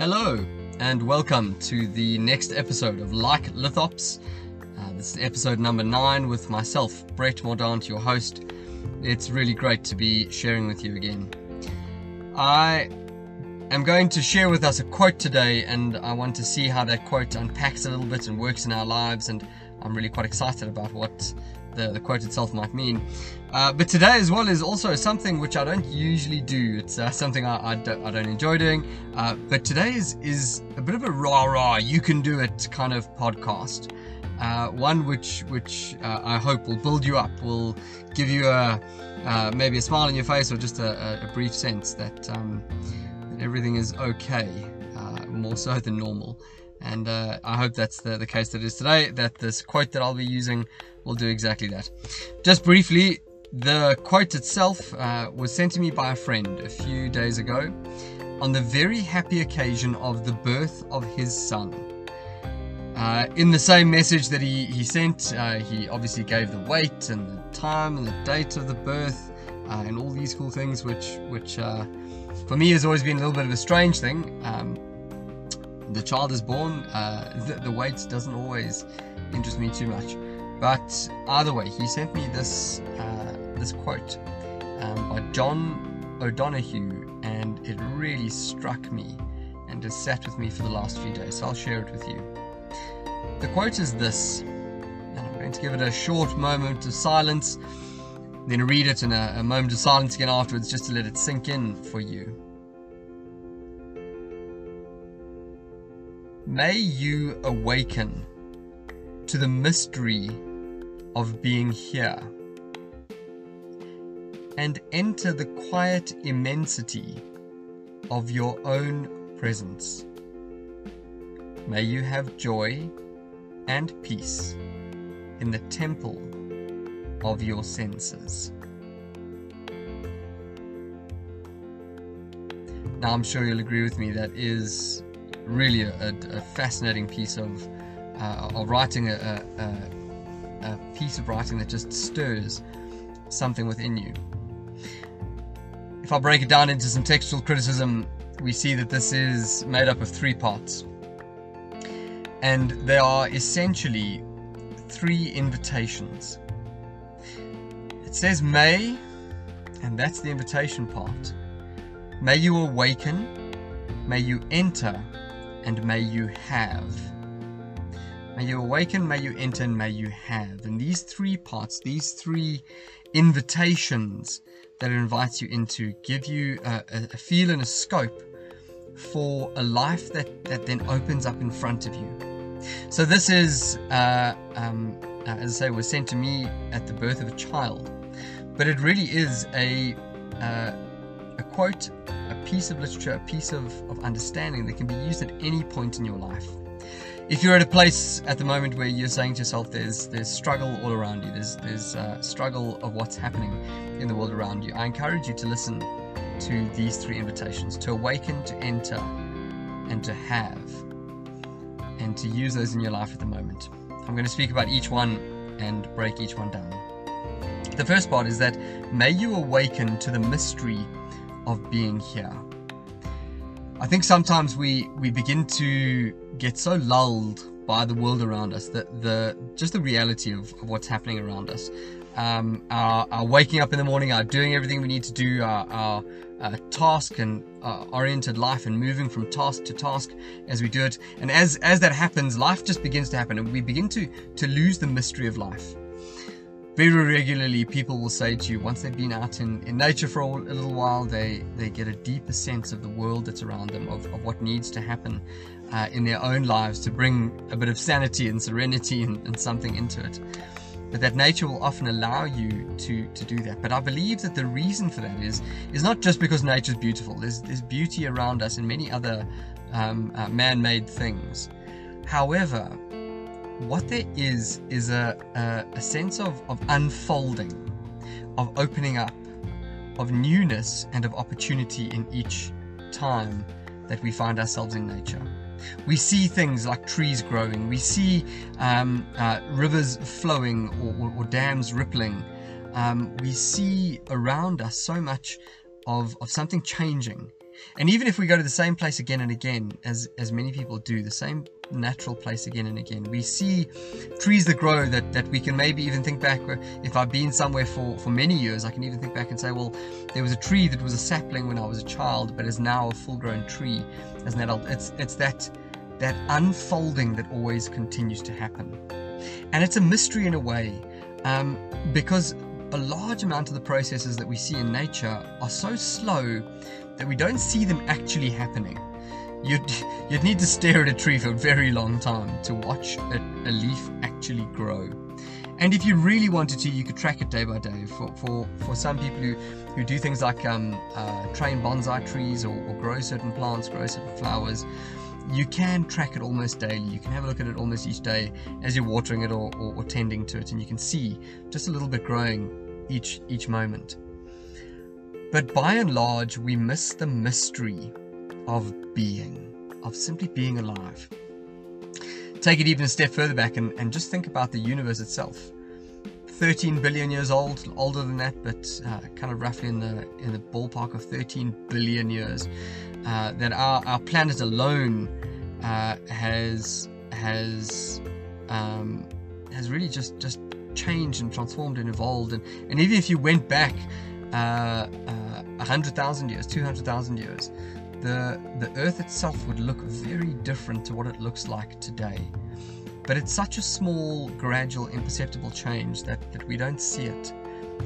Hello, and welcome to the next episode of Like Lithops. Uh, this is episode number nine with myself, Brett Mordaunt, your host. It's really great to be sharing with you again. I am going to share with us a quote today, and I want to see how that quote unpacks a little bit and works in our lives. And I'm really quite excited about what the, the quote itself might mean. Uh, but today, as well, is also something which I don't usually do. It's uh, something I, I, don't, I, don't, enjoy doing. Uh, but today is, is a bit of a rah rah, you can do it kind of podcast. Uh, one which which uh, I hope will build you up, will give you a uh, maybe a smile on your face or just a, a brief sense that, um, that, everything is okay, more so than normal. And uh, I hope that's the, the case that is today, that this quote that I'll be using will do exactly that. Just briefly, the quote itself uh, was sent to me by a friend a few days ago on the very happy occasion of the birth of his son. Uh, in the same message that he, he sent, uh, he obviously gave the weight and the time and the date of the birth uh, and all these cool things, which, which uh, for me has always been a little bit of a strange thing. Um, the child is born, uh, the, the weight doesn't always interest me too much. But either way, he sent me this uh, this quote um, by John O'Donohue, and it really struck me and has sat with me for the last few days. So I'll share it with you. The quote is this, and I'm going to give it a short moment of silence, then read it in a, a moment of silence again afterwards, just to let it sink in for you. May you awaken to the mystery of being here and enter the quiet immensity of your own presence. May you have joy and peace in the temple of your senses. Now, I'm sure you'll agree with me that is really a, a, a fascinating piece of, uh, of writing, a, a, piece of writing that just stirs something within you. If I break it down into some textual criticism, we see that this is made up of three parts. And they are essentially three invitations. It says, May, and that's the invitation part. May you awaken, may you enter, and may you have. May you awaken, may you enter, and may you have. And these three parts, these three invitations that it invites you into, give you a, a feel and a scope for a life that, that then opens up in front of you. So, this is, uh, um, uh, as I say, was sent to me at the birth of a child, but it really is a, uh, a quote a piece of literature, a piece of, of understanding that can be used at any point in your life. If you're at a place at the moment where you're saying to yourself, "There's there's struggle all around you. There's there's uh, struggle of what's happening in the world around you," I encourage you to listen to these three invitations: to awaken, to enter, and to have, and to use those in your life at the moment. I'm going to speak about each one and break each one down. The first part is that may you awaken to the mystery of being here. I think sometimes we we begin to get so lulled by the world around us that the just the reality of, of what's happening around us. Um, our, our, waking up in the morning, our doing everything we need to do, our, our uh, task and uh, oriented life, and moving from task to task as we do it. And as as that happens, life just begins to happen, and we begin to to lose the mystery of life very regularly people will say to you once they've been out in, in nature for a, a little while they they get a deeper sense of the world that's around them of, of what needs to happen uh, in their own lives to bring a bit of sanity and serenity and, and something into it. But that nature will often allow you to to do that. But i believe that the reason for that is is not just because nature is beautiful. There's there's beauty around us and many other um, uh, man-made things. However what there is is a, a, a sense of, of unfolding, of opening up, of newness and of opportunity in each time that we find ourselves in nature. We see things like trees growing, we see um, uh, rivers flowing or, or, or dams rippling. Um, we see around us so much of, of something changing. And even if we go to the same place again and again, as, as many people do, the same natural place again and again, we see trees that grow that, that we can maybe even think back. If I've been somewhere for, for many years, I can even think back and say, well, there was a tree that was a sapling when I was a child, but is now a full grown tree as an adult. It's, it's that, that unfolding that always continues to happen. And it's a mystery in a way um, because a large amount of the processes that we see in nature are so slow that we don't see them actually happening. You'd, you'd need to stare at a tree for a very long time to watch a, a leaf actually grow. And if you really wanted to, you could track it day by day. For, for, for some people who, who do things like um, uh, train bonsai trees or, or grow certain plants, grow certain flowers, you can track it almost daily. You can have a look at it almost each day as you're watering it or, or, or, tending to it, and you can see just a little bit growing each each moment. But by and large, we miss the mystery of being, of simply being alive. Take it even a step further back and, and just think about the universe itself. 13 billion years old, older than that, but uh, kind of roughly in the in the ballpark of 13 billion years. Uh, that our, our planet alone uh, has has um, has really just just changed and transformed and evolved. And, and even if you went back uh, uh, 100,000 years, 200,000 years, the, the Earth itself would look very different to what it looks like today. But it's such a small, gradual, imperceptible change that, that we don't see it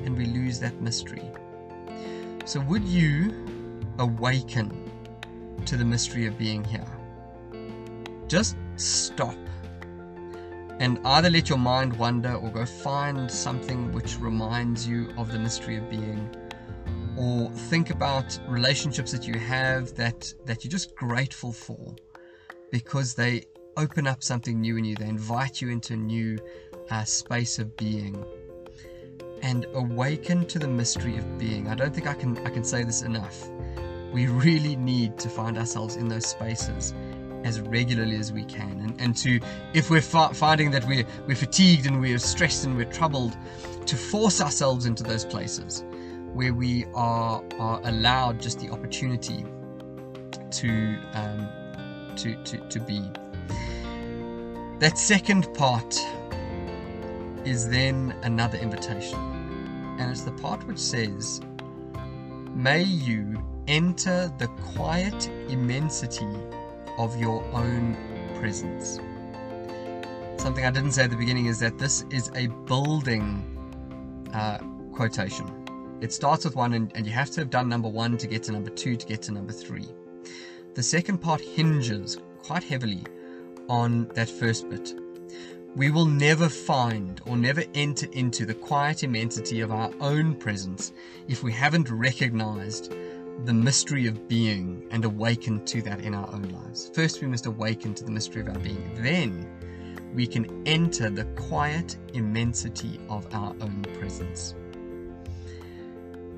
and we lose that mystery. So, would you awaken to the mystery of being here? Just stop and either let your mind wander or go find something which reminds you of the mystery of being or think about relationships that you have that that you're just grateful for because they open up something new in you. They invite you into a new uh, space of being and awaken to the mystery of being. I don't think I can I can say this enough. We really need to find ourselves in those spaces as regularly as we can and, and to if we're fa- finding that we're we're fatigued and we're stressed and we're troubled to force ourselves into those places where we are are allowed just the opportunity to um, to, to to be that second part is then another invitation. And it's the part which says, May you enter the quiet immensity of your own presence. Something I didn't say at the beginning is that this is a building uh, quotation. It starts with one, and, and you have to have done number one to get to number two to get to number three. The second part hinges quite heavily on that first bit. We will never find or never enter into the quiet immensity of our own presence if we haven't recognized the mystery of being and awakened to that in our own lives. First, we must awaken to the mystery of our being. Then, we can enter the quiet immensity of our own presence.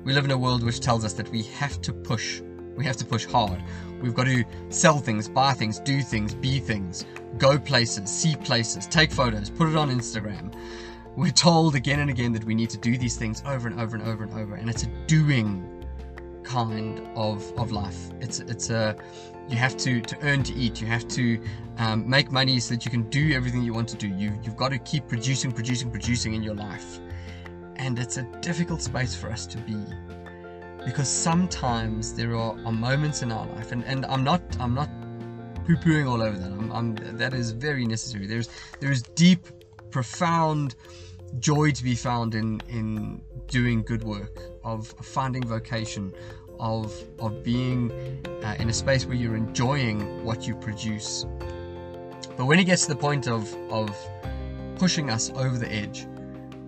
We live in a world which tells us that we have to push we have to push hard. We've got to sell things, buy things, do things, be things, go places, see places, take photos, put it on Instagram. We're told again and again that we need to do these things over and over and over and over, and it's a doing kind of, of life. It's it's a you have to to earn to eat. You have to um, make money so that you can do everything you want to do. You you've got to keep producing, producing, producing in your life, and it's a difficult space for us to be. Because sometimes there are, are moments in our life and, and I'm not I'm not poo-pooing all over that. I'm, I'm, that is very necessary. There's there is deep profound joy to be found in in doing good work of, finding vocation of of being uh, in a space where you're enjoying what you produce. But when it gets to the point of of pushing us over the edge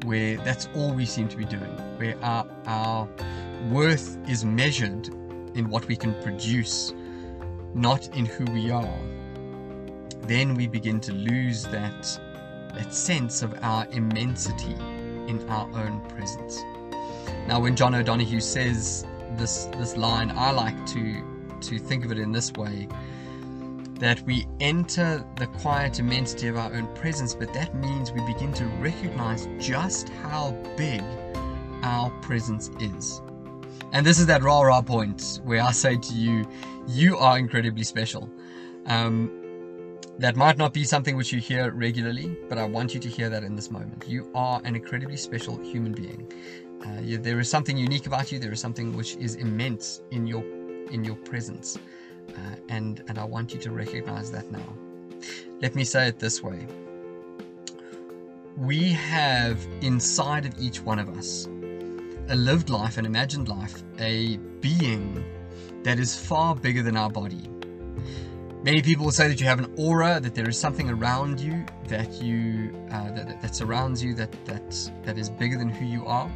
where that's all we seem to be doing where our our worth is measured in what we can produce, not in who we are, then we begin to lose that, that sense of our immensity in our own presence. Now, when John O'Donohue says this, this line, I like to, to think of it in this way that we enter the quiet immensity of our own presence, but that means we begin to recognize just how big our presence is And this is that rah rah point where I say to you, you are incredibly special. Um, that might not be something which you hear regularly, but I want you to hear that in this moment. You are an incredibly special human being. Uh, you, there is something unique about you. There is something which is immense in your in your presence, uh, and and I want you to recognize that now. Let me say it this way: We have inside of each one of us a lived life, an imagined life, a being that is far bigger than our body. Many people will say that you have an aura, that there is something around you that you uh, that, that surrounds you that that that is bigger than who you are.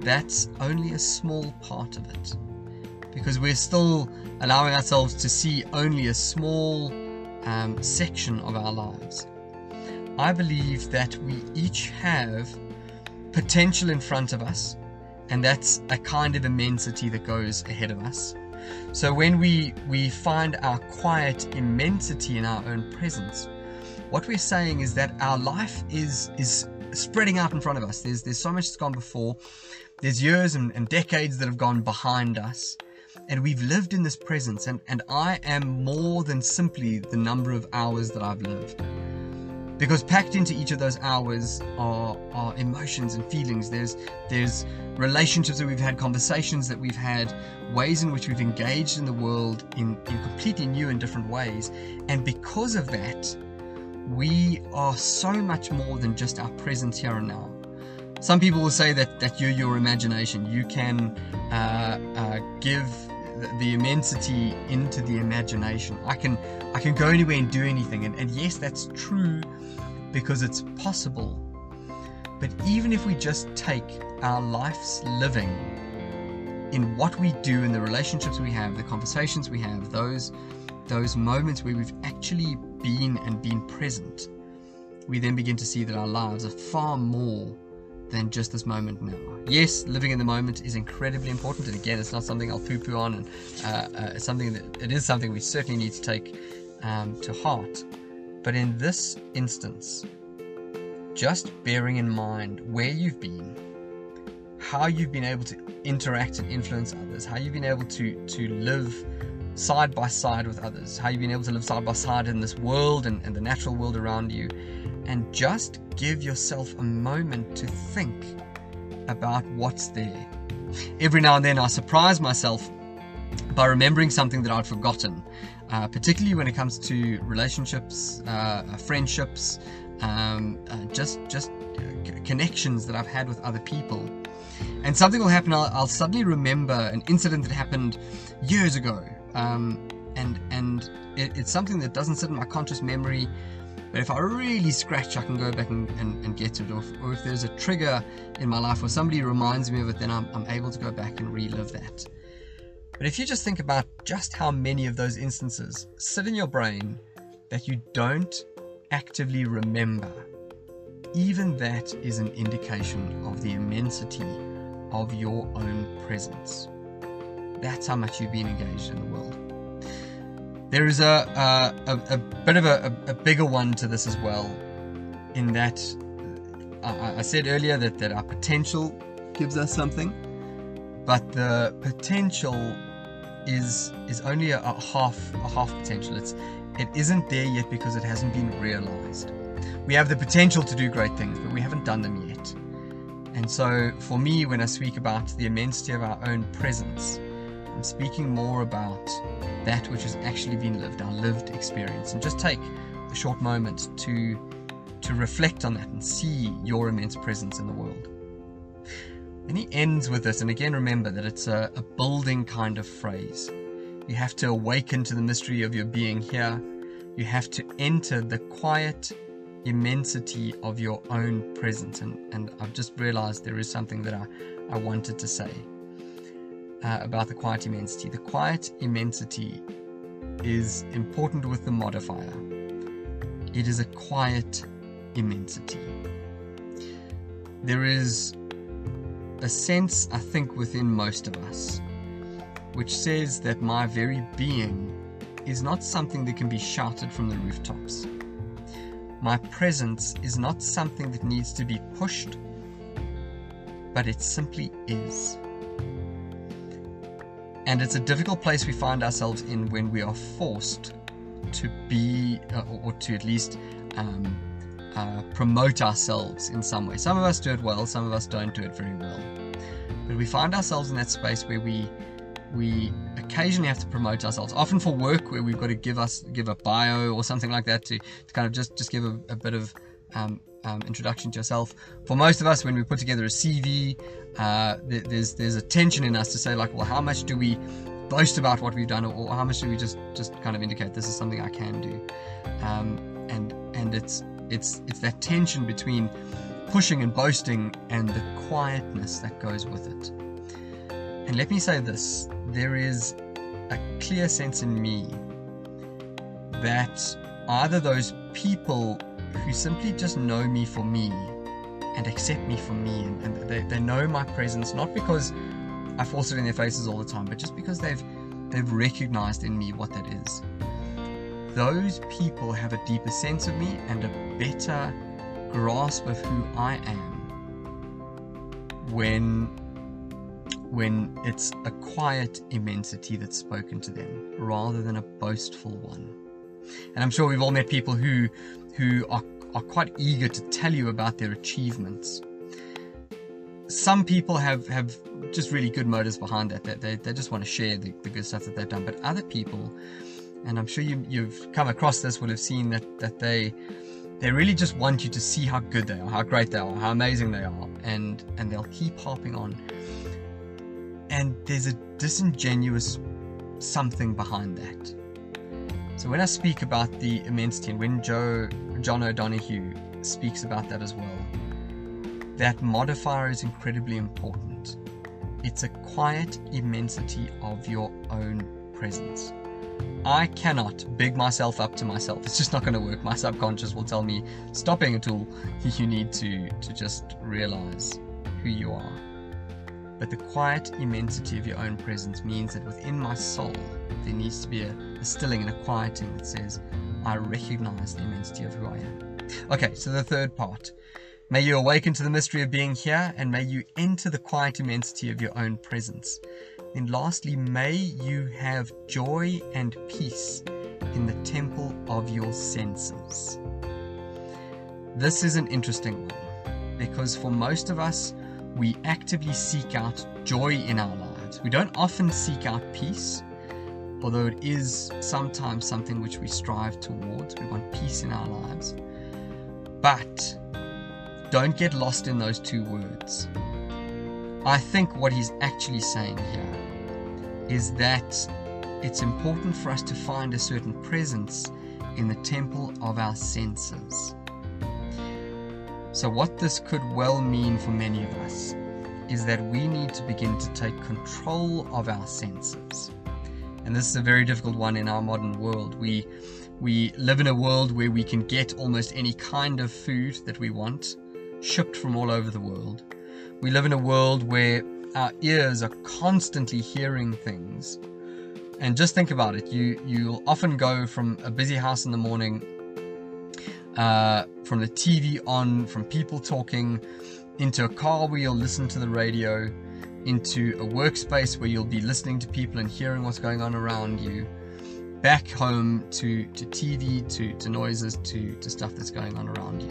That's only a small part of it, because we're still allowing ourselves to see only a small um, section of our lives. I believe that we each have potential in front of us and that's a kind of immensity that goes ahead of us. So when we we find our quiet immensity in our own presence, what we're saying is that our life is is spreading out in front of us. There's there's so much that's gone before. There's years and, and decades that have gone behind us. And we've lived in this presence, and, and I am more than simply the number of hours that I've lived. Because packed into each of those hours are, are emotions and feelings. There's there's relationships that we've had conversations that we've had ways in which we've engaged in the world in, in completely new and different ways. And because of that we are so much more than just our presence here and now. Some people will say that that you're your imagination. You can uh, uh, give the immensity into the imagination. I can I can go anywhere and do anything, and, and yes, that's true because it's possible. But even if we just take our life's living in what we do, in the relationships we have, the conversations we have, those those moments where we've actually been and been present, we then begin to see that our lives are far more than just this moment now. Yes, living in the moment is incredibly important, and again, it's not something I'll poo-poo on, and uh, uh, it's something that it is something we certainly need to take um, to heart. But in this instance, just bearing in mind where you've been, how you've been able to interact and influence others, how you've been able to to live side by side with others, how you've been able to live side by side in this world and, and the natural world around you, and just give yourself a moment to think about what's there. Every now and then, I surprise myself by remembering something that I'd forgotten, uh, particularly when it comes to relationships, uh, friendships, um, uh, just just connections that I've had with other people. And something will happen. I'll, I'll suddenly remember an incident that happened years ago, um, and and it, it's something that doesn't sit in my conscious memory. But if I really scratch, I can go back and, and, and get it. Or if, or if, there's a trigger in my life or somebody reminds me of it, then I'm, I'm able to go back and relive that. But if you just think about just how many of those instances sit in your brain that you don't actively remember, even that is an indication of the immensity of your own presence. That's how much you've been engaged in the world. There is a, a, a, a bit of a, a, bigger one to this as well, in that I, I said earlier that, that our potential gives us something, but the potential is is only a, a, half a half potential. It's it isn't there yet because it hasn't been realized. We have the potential to do great things, but we haven't done them yet. And so, for me, when I speak about the immensity of our own presence, I'm speaking more about that which has actually been lived, our lived experience, and just take a short moment to to reflect on that and see your immense presence in the world. And he ends with this, and again remember that it's a, a building kind of phrase. You have to awaken to the mystery of your being here. You have to enter the quiet immensity of your own presence. And, and I've just realized there is something that I, I wanted to say uh, about the quiet immensity. The quiet immensity is important with the modifier. It is a quiet immensity. There is a sense, I think, within most of us, which says that my very being is not something that can be shouted from the rooftops. My presence is not something that needs to be pushed, but it simply is. And it's a difficult place we find ourselves in when we are forced to be, uh, or to at least um, uh, promote ourselves in some way. Some of us do it well, some of us don't do it very well. But we find ourselves in that space where we we occasionally have to promote ourselves, often for work where we've got to give us give a bio or something like that to, to kind of just just give a, a bit of um, um, introduction to yourself. For most of us, when we put together a CV, uh, there's there's a tension in us to say like, well, how much do we boast about what we've done, or, or how much do we just just kind of indicate this is something I can do, um, and and it's it's it's that tension between pushing and boasting and the quietness that goes with it. And let me say this there is a clear sense in me that either those people who simply just know me for me and accept me for me and, and they, they know my presence not because I force it in their faces all the time, but just because they've they've recognized in me what that is those people have a deeper sense of me and a better grasp of who I am when when it's a quiet immensity that's spoken to them rather than a boastful one. And I'm sure we've all met people who who are, are quite eager to tell you about their achievements. Some people have, have just really good motives behind that. They, they, they just want to share the, the good stuff that they've done. But other people and I'm sure you, you've come across this, will have seen that, that they they really just want you to see how good they are, how great they are, how amazing they are, and and they'll keep harping on. And there's a disingenuous something behind that. So when I speak about the immensity, and when Joe John O'Donohue speaks about that as well, that modifier is incredibly important. It's a quiet immensity of your own presence. I cannot big myself up to myself. It's just not going to work. My subconscious will tell me, stop being a tool. You need to, to just realize who you are. But the quiet immensity of your own presence means that within my soul, there needs to be a, a stilling and a quieting that says, I recognize the immensity of who I am. Okay, so the third part. May you awaken to the mystery of being here, and may you enter the quiet immensity of your own presence. And lastly, may you have joy and peace in the temple of your senses. This is an interesting one because for most of us, we actively seek out joy in our lives. We don't often seek out peace, although it is sometimes something which we strive towards. We want peace in our lives. But don't get lost in those two words. I think what he's actually saying here is that it's important for us to find a certain presence in the temple of our senses. So, what this could well mean for many of us is that we need to begin to take control of our senses. And this is a very difficult one in our modern world. We we live in a world where we can get almost any kind of food that we want shipped from all over the world. We live in a world where our ears are constantly hearing things. And just think about it. You you'll often go from a busy house in the morning, uh, from the TV on, from people talking, into a car where you'll listen to the radio, into a workspace where you'll be listening to people and hearing what's going on around you, back home to, to TV, to, to noises, to, to stuff that's going on around you.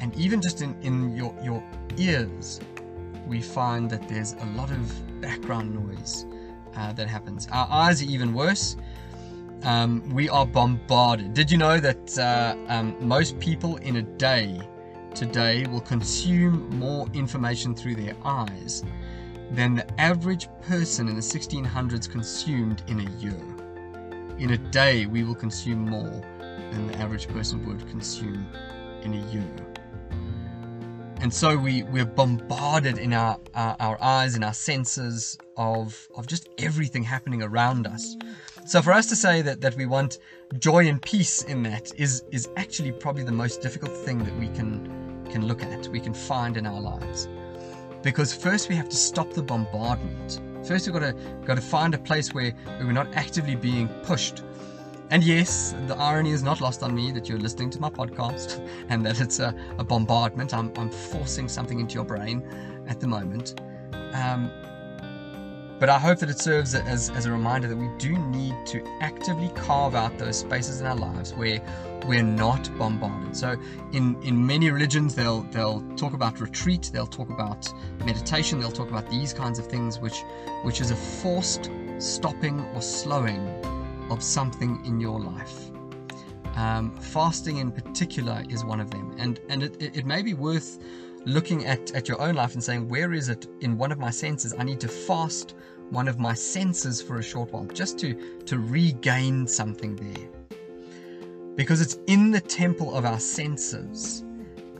And even just in, in your, your ears, we find that there's a lot of background noise uh, that happens. Our eyes are even worse. Um, we are bombarded. Did you know that uh, um, most people in a day today will consume more information through their eyes than the average person in the 1600s consumed in a year? In a day, we will consume more than the average person would consume in a year. And so we we're bombarded in our, our, our eyes and our senses of of just everything happening around us. So for us to say that that we want joy and peace in that is is actually probably the most difficult thing that we can can look at we can find in our lives because first we have to stop the bombardment first we've got to got to find a place where, we're not actively being pushed and yes, the irony is not lost on me that you're listening to my podcast and that it's a, a bombardment. I'm, I'm, forcing something into your brain at the moment. Um, but I hope that it serves as, as a reminder that we do need to actively carve out those spaces in our lives where we're not bombarded. So in, in many religions they'll they'll talk about retreat, they'll talk about meditation, they'll talk about these kinds of things which which is a forced stopping or slowing of something in your life. Um, fasting in particular is one of them. And and it, it may be worth looking at, at your own life and saying, where is it in one of my senses? I need to fast one of my senses for a short while just to, to regain something there because it's in the temple of our senses.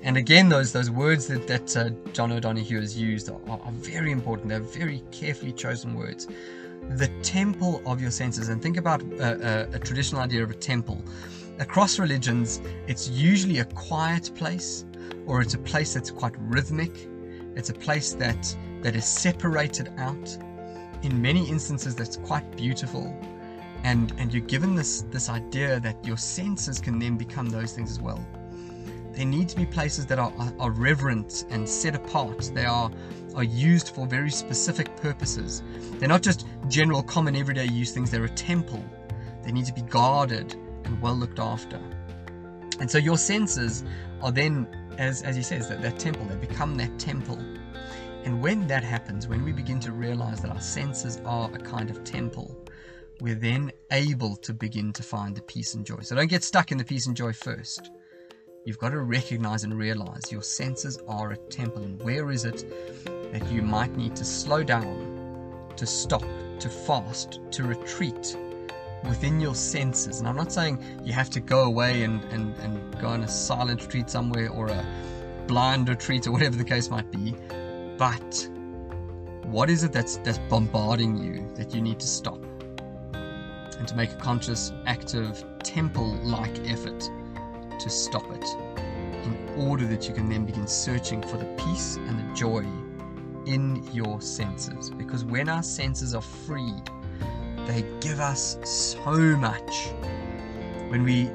And again, those those words that, that uh, John O'Donohue has used are, are, very important. They're very carefully chosen words. The temple of your senses. And think about a, traditional idea of a temple. Across religions, it's usually a quiet place, or it's a place that's quite rhythmic. It's a place that that is separated out. In many instances, that's quite beautiful. And and you're given this this idea that your senses can then become those things as well. There need to be places that are, are, are reverent and set apart. They are are used for very specific purposes. They're not just general common everyday use things. They're a temple. They need to be guarded and well looked after. And so your senses are then as as he says that that temple they become that temple and when that happens when we begin to realize that our senses are a kind of temple we're then able to begin to find the peace and joy. So don't get stuck in the peace and joy first. You've got to recognize and realize your senses are a temple. And where is it that you might need to slow down, to stop, to fast, to retreat within your senses? And I'm not saying you have to go away and, and, and go on a silent retreat somewhere or a blind retreat or whatever the case might be, but what is it that's that's bombarding you that you need to stop? and to make a conscious, active, temple like effort to stop it in order that you can then begin searching for the peace and the joy in your senses. Because when our senses are freed, they give us so much. When we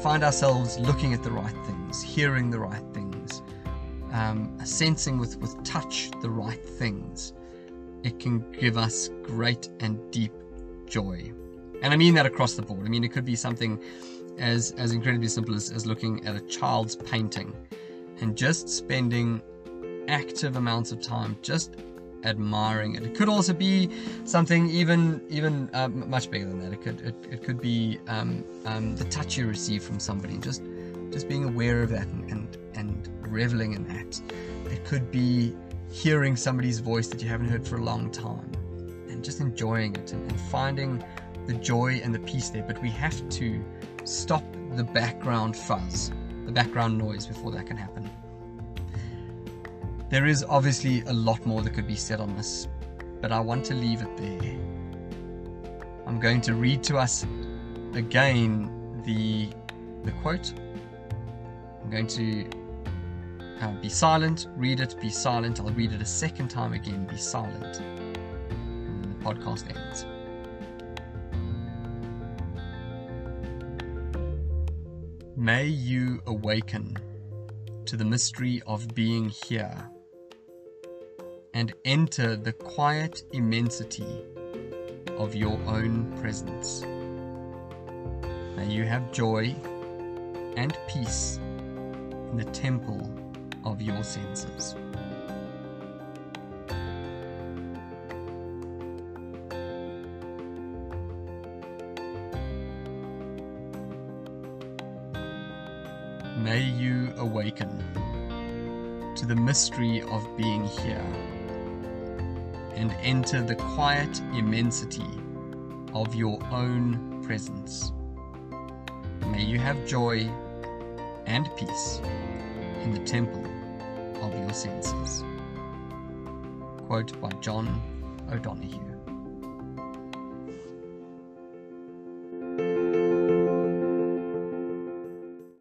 find ourselves looking at the right things, hearing the right things, um, sensing with, with touch the right things, it can give us great and deep joy. And I mean that across the board. I mean, it could be something as, as incredibly simple as, as looking at a child's painting and just spending active amounts of time just admiring it. It could also be something even even uh, much bigger than that. It could it, it could be um, um, the touch you receive from somebody, just just being aware of that and, and and reveling in that. It could be hearing somebody's voice that you haven't heard for a long time, and just enjoying it and, and finding the joy and the peace there, but we have to stop the background fuzz, the background noise before that can happen. There is obviously a lot more that could be said on this, but I want to leave it there. I'm going to read to us again the the quote. I'm going to uh, be silent, read it, be silent. I'll read it a second time again, be silent. And the podcast ends. May you awaken to the mystery of being here and enter the quiet immensity of your own presence. May you have joy and peace in the temple of your senses. May you awaken to the mystery of being here and enter the quiet immensity of your own presence. May you have joy and peace in the temple of your senses. Quote by John O'Donohue.